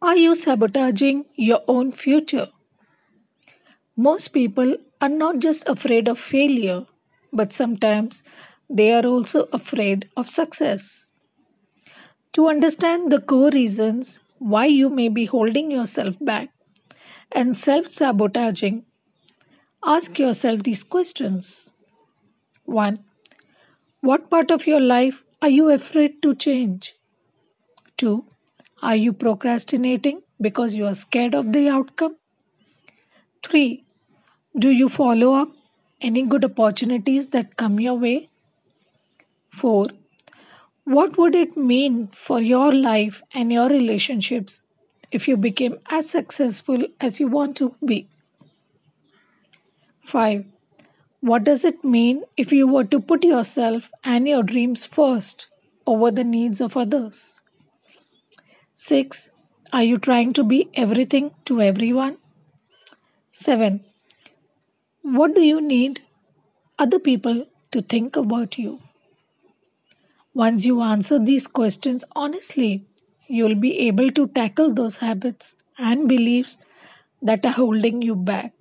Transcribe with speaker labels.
Speaker 1: Are you sabotaging your own future? Most people are not just afraid of failure, but sometimes they are also afraid of success. To understand the core reasons why you may be holding yourself back and self sabotaging, ask yourself these questions 1. What part of your life are you afraid to change? 2. Are you procrastinating because you are scared of the outcome? 3. Do you follow up any good opportunities that come your way? 4. What would it mean for your life and your relationships if you became as successful as you want to be? 5. What does it mean if you were to put yourself and your dreams first over the needs of others? 6. Are you trying to be everything to everyone? 7. What do you need other people to think about you? Once you answer these questions honestly, you'll be able to tackle those habits and beliefs that are holding you back.